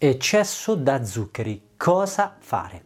Eccesso da zuccheri. Cosa fare?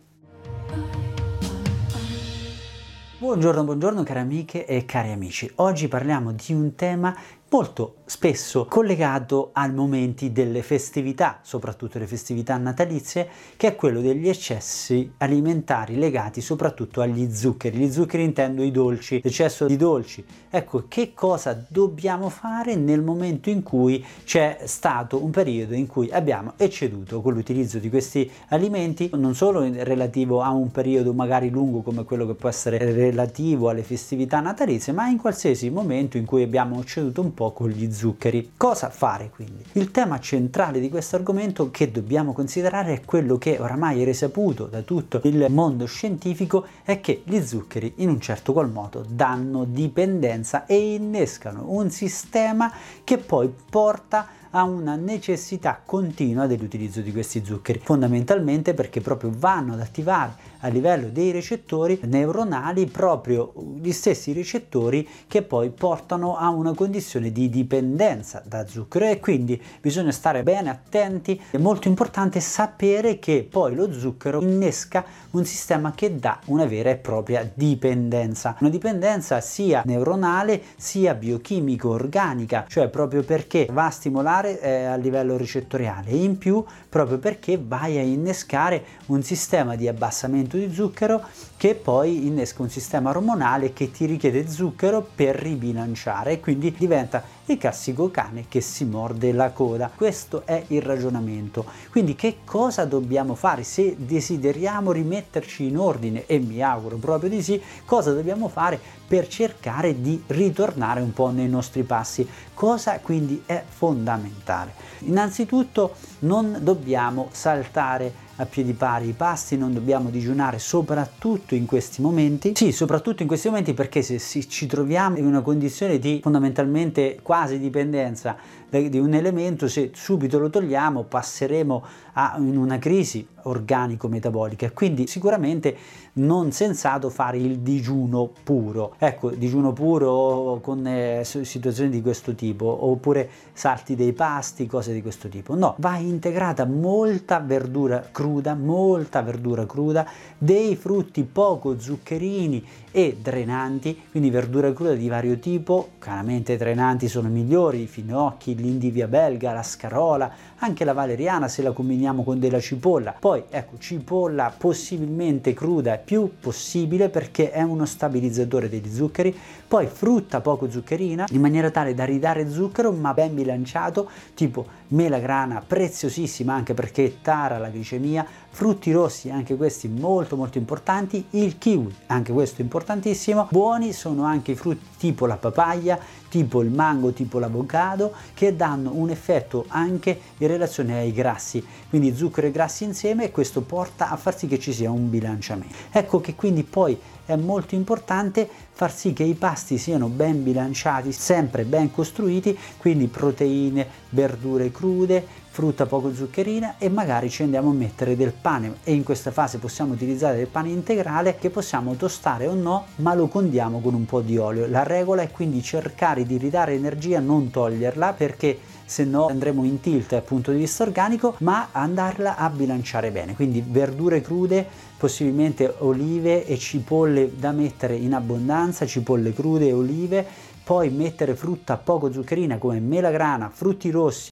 Buongiorno, buongiorno cari amiche e cari amici. Oggi parliamo di un tema molto spesso collegato ai momenti delle festività, soprattutto le festività natalizie, che è quello degli eccessi alimentari legati soprattutto agli zuccheri. Gli zuccheri intendo i dolci, l'eccesso di dolci. Ecco, che cosa dobbiamo fare nel momento in cui c'è stato un periodo in cui abbiamo ecceduto con l'utilizzo di questi alimenti, non solo relativo a un periodo magari lungo come quello che può essere relativo alle festività natalizie, ma in qualsiasi momento in cui abbiamo ecceduto un po' po' con gli zuccheri. Cosa fare quindi? Il tema centrale di questo argomento che dobbiamo considerare è quello che oramai è risaputo da tutto il mondo scientifico è che gli zuccheri in un certo qual modo danno dipendenza e innescano un sistema che poi porta a una necessità continua dell'utilizzo di questi zuccheri, fondamentalmente perché proprio vanno ad attivare a livello dei recettori neuronali proprio gli stessi recettori che poi portano a una condizione di dipendenza da zucchero e quindi bisogna stare bene attenti. È molto importante sapere che poi lo zucchero innesca un sistema che dà una vera e propria dipendenza, una dipendenza sia neuronale sia biochimico organica, cioè proprio perché va a stimolare eh, a livello recettoriale e in più proprio perché vai a innescare un sistema di abbassamento di zucchero che poi innesca un sistema ormonale che ti richiede zucchero per ribilanciare. E quindi diventa il classico cane che si morde la coda. Questo è il ragionamento. Quindi che cosa dobbiamo fare se desideriamo rimetterci in ordine e mi auguro proprio di sì, cosa dobbiamo fare per cercare di ritornare un po' nei nostri passi? Cosa quindi è fondamentale? Innanzitutto non dobbiamo saltare a piedi pari i pasti, non dobbiamo digiunare soprattutto in questi momenti. Sì, soprattutto in questi momenti perché se ci troviamo in una condizione di fondamentalmente quasi dipendenza di un elemento, se subito lo togliamo passeremo a una crisi organico-metabolica quindi sicuramente non sensato fare il digiuno puro. Ecco, digiuno puro con eh, situazioni di questo tipo oppure salti dei pasti, cose di questo tipo. No, va integrata molta verdura cruda, molta verdura cruda, dei frutti poco zuccherini e drenanti, quindi verdura cruda di vario tipo, chiaramente drenanti sono migliori, i finocchi, l'indivia belga, la scarola, anche la valeriana se la combiniamo con della cipolla. Poi ecco, cipolla possibilmente cruda più possibile perché è uno stabilizzatore degli zuccheri, poi frutta poco zuccherina in maniera tale da ridare zucchero ma ben bilanciato, tipo melagrana preziosissima anche perché tara la glicemia, frutti rossi anche questi molto molto importanti, il kiwi anche questo importantissimo, buoni sono anche i frutti tipo la papaya, tipo il mango, tipo l'avocado che danno un effetto anche in relazione ai grassi, quindi zucchero e grassi insieme e questo porta a far sì che ci sia un bilanciamento. Ecco che quindi poi è molto importante far sì che i pasti siano ben bilanciati, sempre ben costruiti, quindi proteine, verdure crude, frutta poco zuccherina e magari ci andiamo a mettere del pane e in questa fase possiamo utilizzare del pane integrale che possiamo tostare o no ma lo condiamo con un po' di olio. La regola è quindi cercare di ridare energia, non toglierla perché se no andremo in tilt dal punto di vista organico, ma andarla a bilanciare bene. Quindi verdure crude, possibilmente olive e cipolle da mettere in abbondanza, cipolle crude e olive, poi mettere frutta poco zuccherina come melagrana, frutti rossi,